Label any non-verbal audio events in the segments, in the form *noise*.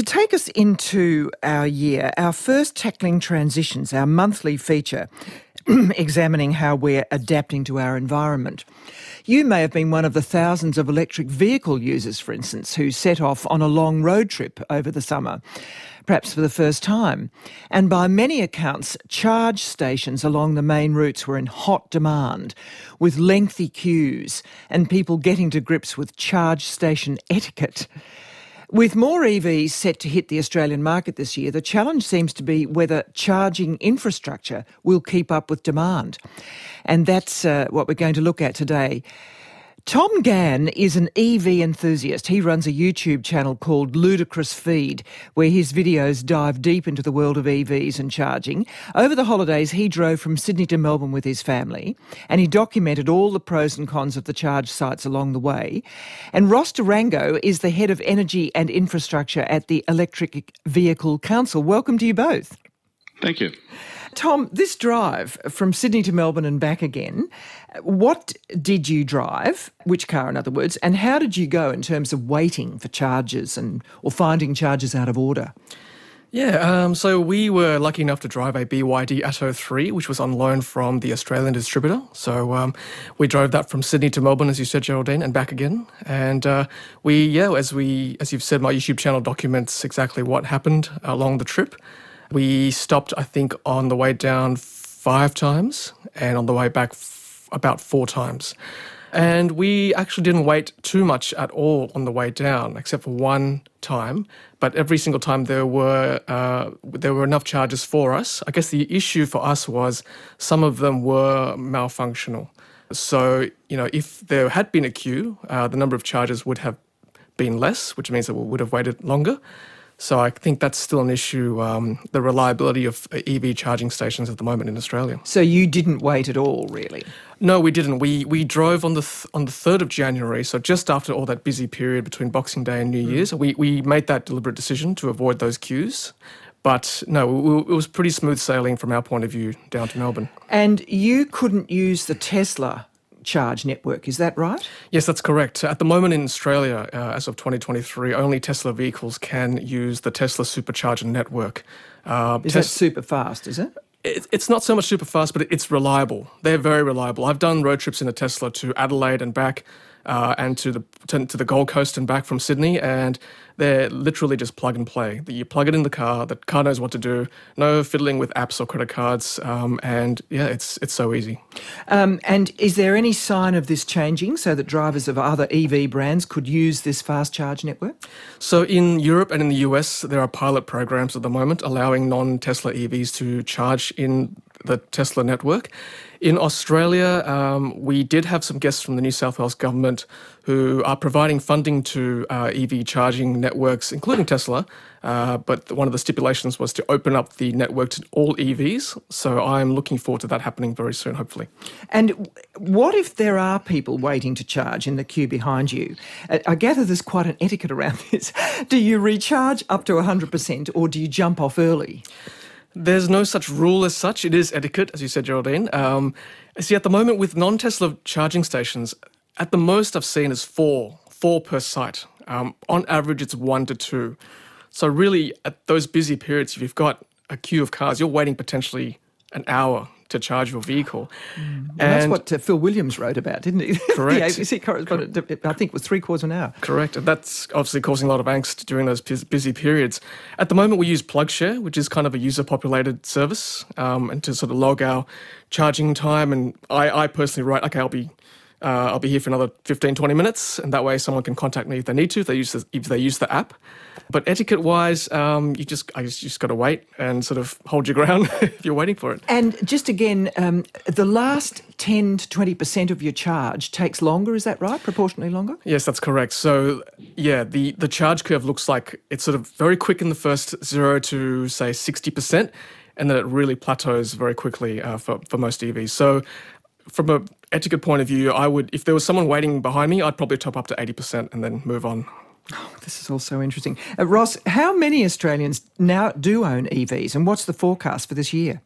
To take us into our year, our first Tackling Transitions, our monthly feature, *clears throat* examining how we're adapting to our environment. You may have been one of the thousands of electric vehicle users, for instance, who set off on a long road trip over the summer, perhaps for the first time. And by many accounts, charge stations along the main routes were in hot demand, with lengthy queues and people getting to grips with charge station *laughs* etiquette. With more EVs set to hit the Australian market this year, the challenge seems to be whether charging infrastructure will keep up with demand. And that's uh, what we're going to look at today. Tom Gann is an EV enthusiast. He runs a YouTube channel called Ludicrous Feed, where his videos dive deep into the world of EVs and charging. Over the holidays, he drove from Sydney to Melbourne with his family, and he documented all the pros and cons of the charge sites along the way. And Ross De Rango is the head of energy and infrastructure at the Electric Vehicle Council. Welcome to you both. Thank you. Tom, this drive from Sydney to Melbourne and back again, what did you drive? Which car, in other words, and how did you go in terms of waiting for charges and or finding charges out of order? Yeah, um, so we were lucky enough to drive a BYD Atto 3, which was on loan from the Australian distributor. So um, we drove that from Sydney to Melbourne, as you said, Geraldine, and back again. And uh, we, yeah, as we, as you've said, my YouTube channel documents exactly what happened along the trip. We stopped, I think, on the way down five times and on the way back f- about four times. And we actually didn't wait too much at all on the way down, except for one time. But every single time there were uh, there were enough charges for us. I guess the issue for us was some of them were malfunctional. So you know, if there had been a queue, uh, the number of charges would have been less, which means that we would have waited longer. So I think that's still an issue, um, the reliability of EV charging stations at the moment in Australia. So you didn't wait at all, really? No, we didn't. We we drove on the th- on the third of January, so just after all that busy period between Boxing Day and New mm. Year's. We we made that deliberate decision to avoid those queues. But no, it was pretty smooth sailing from our point of view down to Melbourne. And you couldn't use the Tesla charge network. Is that right? Yes, that's correct. At the moment in Australia, uh, as of 2023, only Tesla vehicles can use the Tesla supercharger network. Uh, is Tes- that super fast, is it? it's not so much super fast, but it's reliable. They're very reliable. I've done road trips in a Tesla to Adelaide and back, uh, and to the to, to, the Gold Coast and back from Sydney, and they're literally just plug and play. You plug it in the car, the car knows what to do. No fiddling with apps or credit cards, um, and yeah, it's it's so easy. Um, and is there any sign of this changing so that drivers of other EV brands could use this fast charge network? So in Europe and in the US, there are pilot programs at the moment allowing non-Tesla EVs to charge in the Tesla network. In Australia, um, we did have some guests from the New South Wales government who are providing funding to uh, EV charging networks, including Tesla. Uh, but one of the stipulations was to open up the network to all EVs. So I'm looking forward to that happening very soon, hopefully. And what if there are people waiting to charge in the queue behind you? I gather there's quite an etiquette around *laughs* this. Do you recharge up to 100% or do you jump off early? There's no such rule as such. It is etiquette, as you said, Geraldine. Um, see, at the moment with non-Tesla charging stations, at the most I've seen is four, four per site. Um, on average, it's one to two. So really, at those busy periods, if you've got a queue of cars, you're waiting potentially an hour to charge your vehicle. Mm. Well, that's what uh, Phil Williams wrote about, didn't he? *laughs* Correct. the ABC correspondent, I think, was three quarters of an hour. Correct. And that's obviously causing a lot of angst during those busy periods. At the moment, we use PlugShare, which is kind of a user populated service, um, and to sort of log our charging time. And I, I personally write, okay, I'll be uh, I'll be here for another 15, 20 minutes, and that way someone can contact me if they need to, if they use the, if they use the app. But etiquette wise, um, you just I guess you just got to wait and sort of hold your ground *laughs* if you're waiting for it. And just again, um, the last 10 to 20% of your charge takes longer, is that right? Proportionally longer? Yes, that's correct. So, yeah, the, the charge curve looks like it's sort of very quick in the first zero to say 60%, and then it really plateaus very quickly uh, for, for most EVs. So from a etiquette point of view, I would if there was someone waiting behind me, I'd probably top up to eighty percent and then move on. Oh, this is all so interesting. Uh, Ross, how many Australians now do own EVs, and what's the forecast for this year?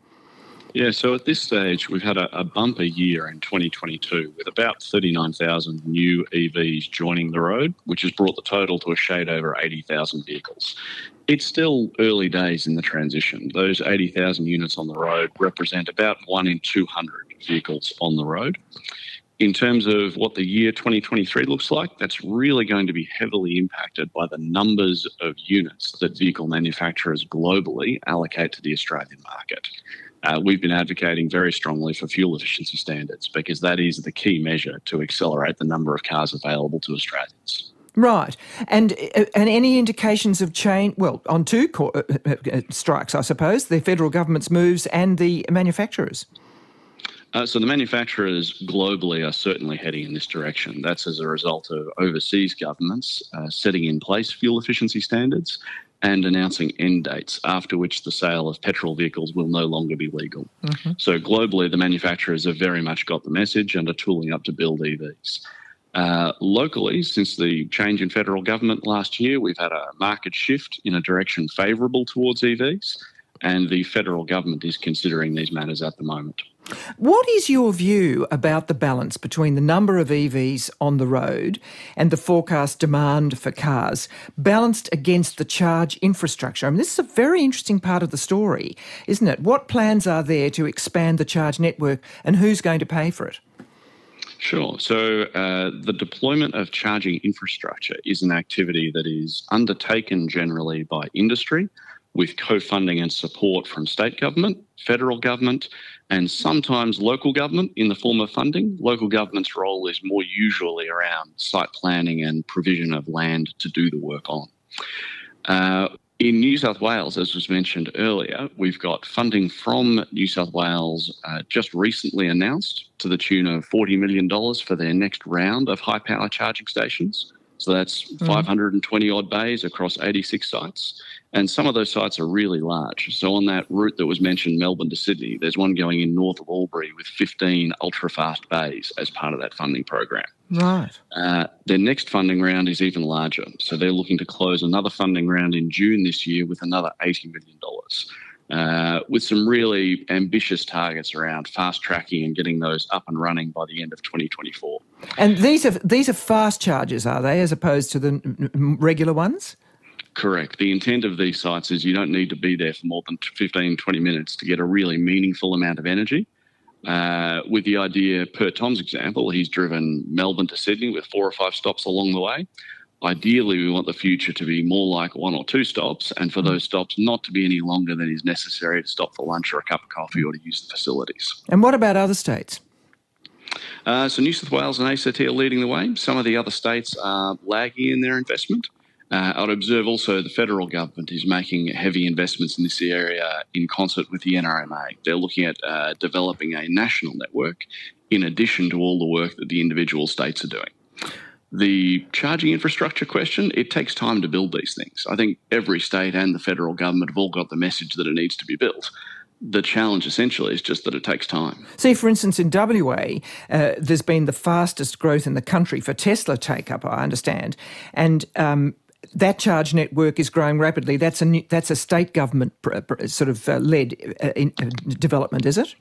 Yeah, so at this stage, we've had a, a bumper year in 2022 with about 39,000 new EVs joining the road, which has brought the total to a shade over 80,000 vehicles. It's still early days in the transition. Those 80,000 units on the road represent about one in 200 vehicles on the road. In terms of what the year 2023 looks like, that's really going to be heavily impacted by the numbers of units that vehicle manufacturers globally allocate to the Australian market. Uh, we've been advocating very strongly for fuel efficiency standards because that is the key measure to accelerate the number of cars available to Australians. Right, and uh, and any indications of change? Well, on two uh, uh, strikes, I suppose the federal government's moves and the manufacturers. Uh, so the manufacturers globally are certainly heading in this direction. That's as a result of overseas governments uh, setting in place fuel efficiency standards and announcing end dates after which the sale of petrol vehicles will no longer be legal. Mm-hmm. So globally, the manufacturers have very much got the message and are tooling up to build EVs. Uh, locally, since the change in federal government last year, we've had a market shift in a direction favourable towards EVs, and the federal government is considering these matters at the moment. What is your view about the balance between the number of EVs on the road and the forecast demand for cars, balanced against the charge infrastructure? I mean, this is a very interesting part of the story, isn't it? What plans are there to expand the charge network and who's going to pay for it? Sure. So, uh, the deployment of charging infrastructure is an activity that is undertaken generally by industry with co funding and support from state government, federal government, and sometimes local government in the form of funding. Local government's role is more usually around site planning and provision of land to do the work on. Uh, in New South Wales, as was mentioned earlier, we've got funding from New South Wales uh, just recently announced to the tune of $40 million for their next round of high power charging stations. So that's mm. 520 odd bays across 86 sites. And some of those sites are really large. So on that route that was mentioned, Melbourne to Sydney, there's one going in north of Albury with 15 ultra fast bays as part of that funding program. Right. Uh, their next funding round is even larger. So they're looking to close another funding round in June this year with another $80 million. Uh, with some really ambitious targets around fast tracking and getting those up and running by the end of 2024. And these are these are fast charges, are they, as opposed to the regular ones? Correct. The intent of these sites is you don't need to be there for more than 15, 20 minutes to get a really meaningful amount of energy. Uh, with the idea, per Tom's example, he's driven Melbourne to Sydney with four or five stops along the way. Ideally, we want the future to be more like one or two stops, and for those stops not to be any longer than is necessary to stop for lunch or a cup of coffee or to use the facilities. And what about other states? Uh, so New South Wales and ACT are leading the way. Some of the other states are lagging in their investment. Uh, I'd observe also the federal government is making heavy investments in this area in concert with the NRMA. They're looking at uh, developing a national network in addition to all the work that the individual states are doing. The charging infrastructure question, it takes time to build these things. I think every state and the federal government have all got the message that it needs to be built. The challenge essentially is just that it takes time. See, for instance, in WA, uh, there's been the fastest growth in the country for Tesla take up, I understand. And um, that charge network is growing rapidly. That's a new, that's a state government sort of uh, led uh, in, uh, development, is it?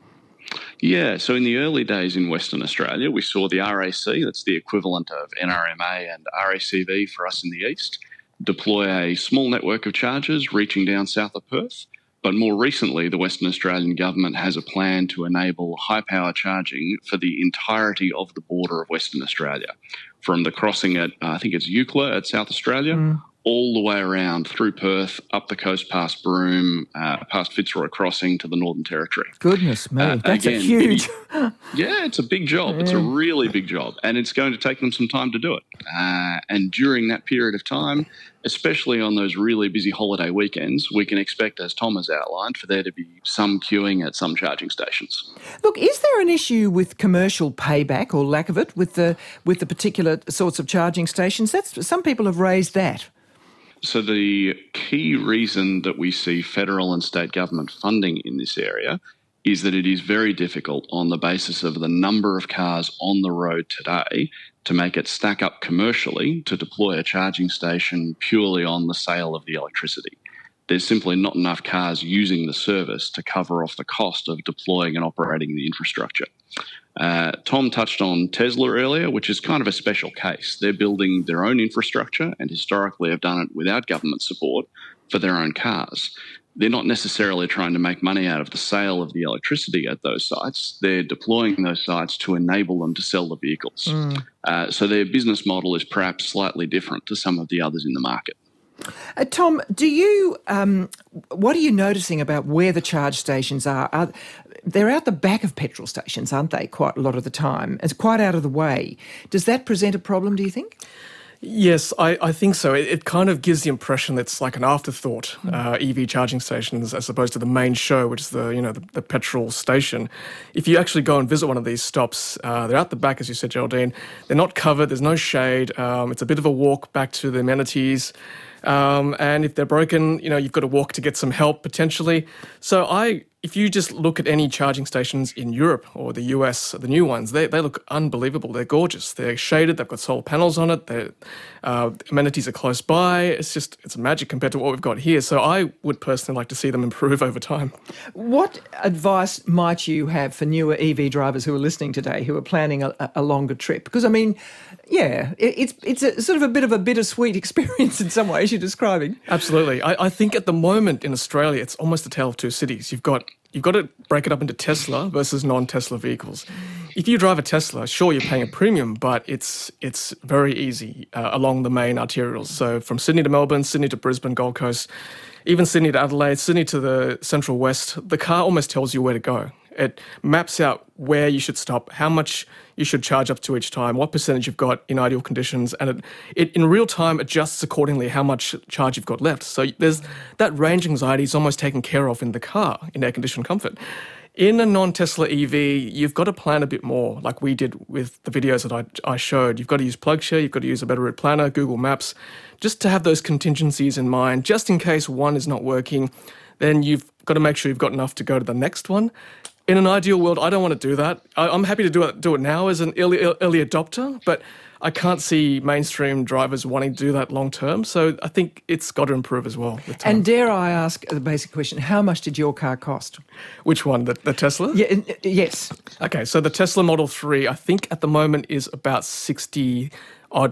Yeah, so in the early days in Western Australia, we saw the RAC, that's the equivalent of NRMA and RACV for us in the east, deploy a small network of chargers reaching down south of Perth. But more recently, the Western Australian government has a plan to enable high power charging for the entirety of the border of Western Australia, from the crossing at, uh, I think it's Eucla at South Australia, mm all the way around through Perth, up the coast past Broome, uh, past Fitzroy Crossing to the Northern Territory. Goodness me, uh, that's again, a huge. yeah, it's a big job. Yeah. It's a really big job, and it's going to take them some time to do it. Uh, and during that period of time, especially on those really busy holiday weekends, we can expect, as Tom has outlined, for there to be some queuing at some charging stations. Look, is there an issue with commercial payback or lack of it with the with the particular sorts of charging stations? That's some people have raised that. So, the key reason that we see federal and state government funding in this area is that it is very difficult on the basis of the number of cars on the road today to make it stack up commercially to deploy a charging station purely on the sale of the electricity. There's simply not enough cars using the service to cover off the cost of deploying and operating the infrastructure. Uh, Tom touched on Tesla earlier, which is kind of a special case. They're building their own infrastructure and historically have done it without government support for their own cars. They're not necessarily trying to make money out of the sale of the electricity at those sites. They're deploying those sites to enable them to sell the vehicles. Mm. Uh, so their business model is perhaps slightly different to some of the others in the market. Uh, Tom, do you um, what are you noticing about where the charge stations are? are? They're out the back of petrol stations, aren't they? Quite a lot of the time, it's quite out of the way. Does that present a problem? Do you think? Yes, I, I think so. It, it, kind of gives the impression that it's like an afterthought, mm. uh, EV charging stations, as opposed to the main show, which is the you know the, the petrol station. If you actually go and visit one of these stops, uh, they're out the back, as you said, Geraldine. They're not covered. There's no shade. Um, it's a bit of a walk back to the amenities. Um, and if they're broken, you know, you've got to walk to get some help potentially. So I, if you just look at any charging stations in Europe or the US, the new ones, they, they look unbelievable. They're gorgeous. They're shaded. They've got solar panels on it. Their uh, amenities are close by. It's just it's magic compared to what we've got here. So I would personally like to see them improve *laughs* over time. What advice might you have for newer EV drivers who are listening today, who are planning a, a longer trip? Because I mean, yeah, it, it's it's a, sort of a bit of a bittersweet *laughs* experience in some ways you're describing. Absolutely. I, I think at the moment in Australia, it's almost a tale of two cities. You've got you've got to break it up into Tesla versus non-Tesla vehicles. If you drive a Tesla, sure you're paying a premium, but it's it's very easy uh, along the main arterials. So from Sydney to Melbourne, Sydney to Brisbane, Gold Coast, even Sydney to Adelaide, Sydney to the Central West, the car almost tells you where to go. It maps out where you should stop, how much you should charge up to each time, what percentage you've got in ideal conditions, and it, it in real time adjusts accordingly how much charge you've got left. So there's that range anxiety is almost taken care of in the car in air conditioned comfort. In a non Tesla EV, you've got to plan a bit more, like we did with the videos that I, I showed. You've got to use PlugShare, you've got to use a better route planner, Google Maps, just to have those contingencies in mind, just in case one is not working. Then you've got to make sure you've got enough to go to the next one in an ideal world, I don't want to do that. I, am happy to do it do it now as an early early adopter, but I can't see mainstream drivers wanting to do that long term. So I think it's got to improve as well. And dare I ask the basic question: How much did your car cost? Which one? The, the Tesla? Yeah. Yes. Okay. So the Tesla Model Three, I think at the moment is about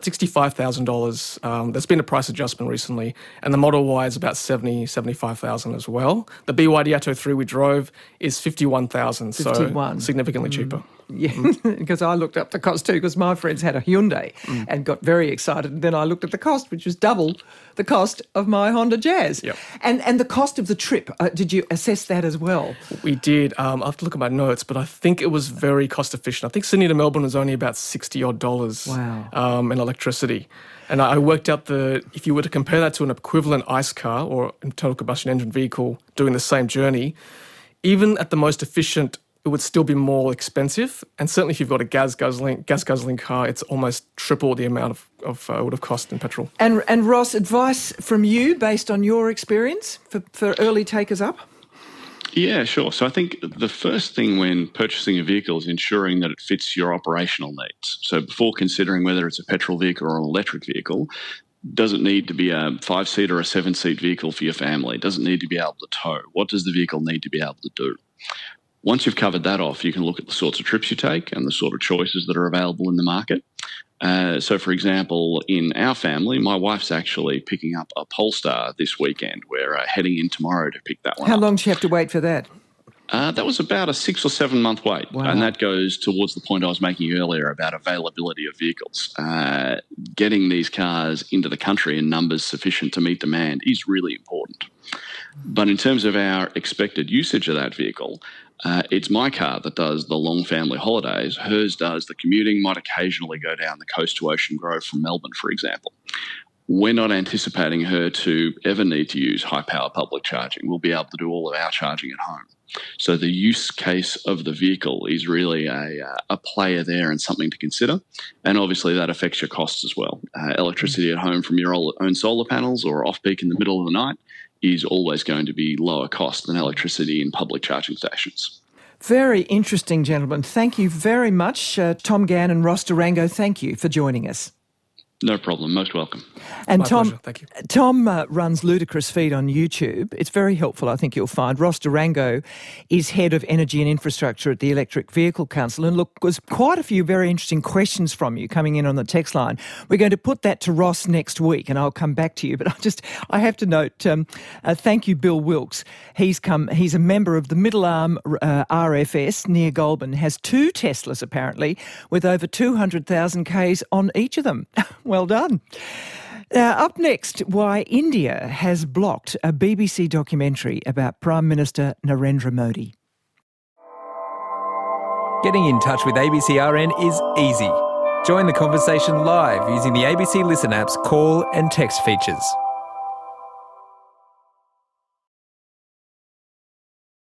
sixty odd, $65,000. Um, there's been a price adjustment recently, and the Model Y is about 70, 75,000 as well. The BYD Atto 3 we drove is 51,000, so significantly mm. cheaper. Yeah, *laughs* because mm. I looked up the cost too, because my friends had a Hyundai mm. and got very excited. And then I looked at the cost, which was double the cost of my Honda Jazz. Yep. And and the cost of the trip, uh, did you assess that as well? We did. Um, I have to look at my notes, but I think it was very cost efficient. I think Sydney to Melbourne was only about 60 odd dollars wow. um, in electricity. And I worked out the if you were to compare that to an equivalent ICE car or internal combustion engine vehicle doing the same journey, even at the most efficient it would still be more expensive. And certainly, if you've got a gas guzzling gas guzzling car, it's almost triple the amount of, of uh, would have cost in petrol. And and Ross, advice from you based on your experience for, for early takers up. Yeah, sure. So I think the first thing when purchasing a vehicle is ensuring that it fits your operational needs. So before considering whether it's a petrol vehicle or an electric vehicle, does it need to be a five seat or a seven seat vehicle for your family? Does it need to be able to tow? What does the vehicle need to be able to do? Once you've covered that off, you can look at the sorts of trips you take and the sort of choices that are available in the market. Uh, so, for example, in our family, my wife's actually picking up a Polestar this weekend. We're uh, heading in tomorrow to pick that one How up. long do you have to wait for that? Uh, that was about a six or seven month wait. Wow. And that goes towards the point I was making earlier about availability of vehicles. Uh, getting these cars into the country in numbers sufficient to meet demand is really important. But in terms of our expected usage of that vehicle, uh, it's my car that does the long family holidays. Hers does the commuting, might occasionally go down the coast to Ocean Grove from Melbourne, for example. We're not anticipating her to ever need to use high power public charging. We'll be able to do all of our charging at home. So the use case of the vehicle is really a, uh, a player there and something to consider. And obviously that affects your costs as well. Uh, electricity at home from your own solar panels or off peak in the middle of the night is always going to be lower cost than electricity in public charging stations. Very interesting, gentlemen. Thank you very much. Uh, Tom Gann and Ross De Rango, thank you for joining us. No problem. Most welcome. And My Tom, pleasure. Thank you. Tom uh, runs Ludicrous Feed on YouTube. It's very helpful, I think you'll find. Ross De Rango is head of energy and infrastructure at the Electric Vehicle Council. And look, there's quite a few very interesting questions from you coming in on the text line. We're going to put that to Ross next week, and I'll come back to you. But I just, I have to note, um, uh, thank you, Bill Wilkes. He's come. He's a member of the Middle Arm uh, RFS near Goulburn. Has two Teslas apparently, with over 200,000 k's on each of them. *laughs* well done. Now, up next, why India has blocked a BBC documentary about Prime Minister Narendra Modi. Getting in touch with ABCRN is easy. Join the conversation live using the ABC Listen app's call and text features.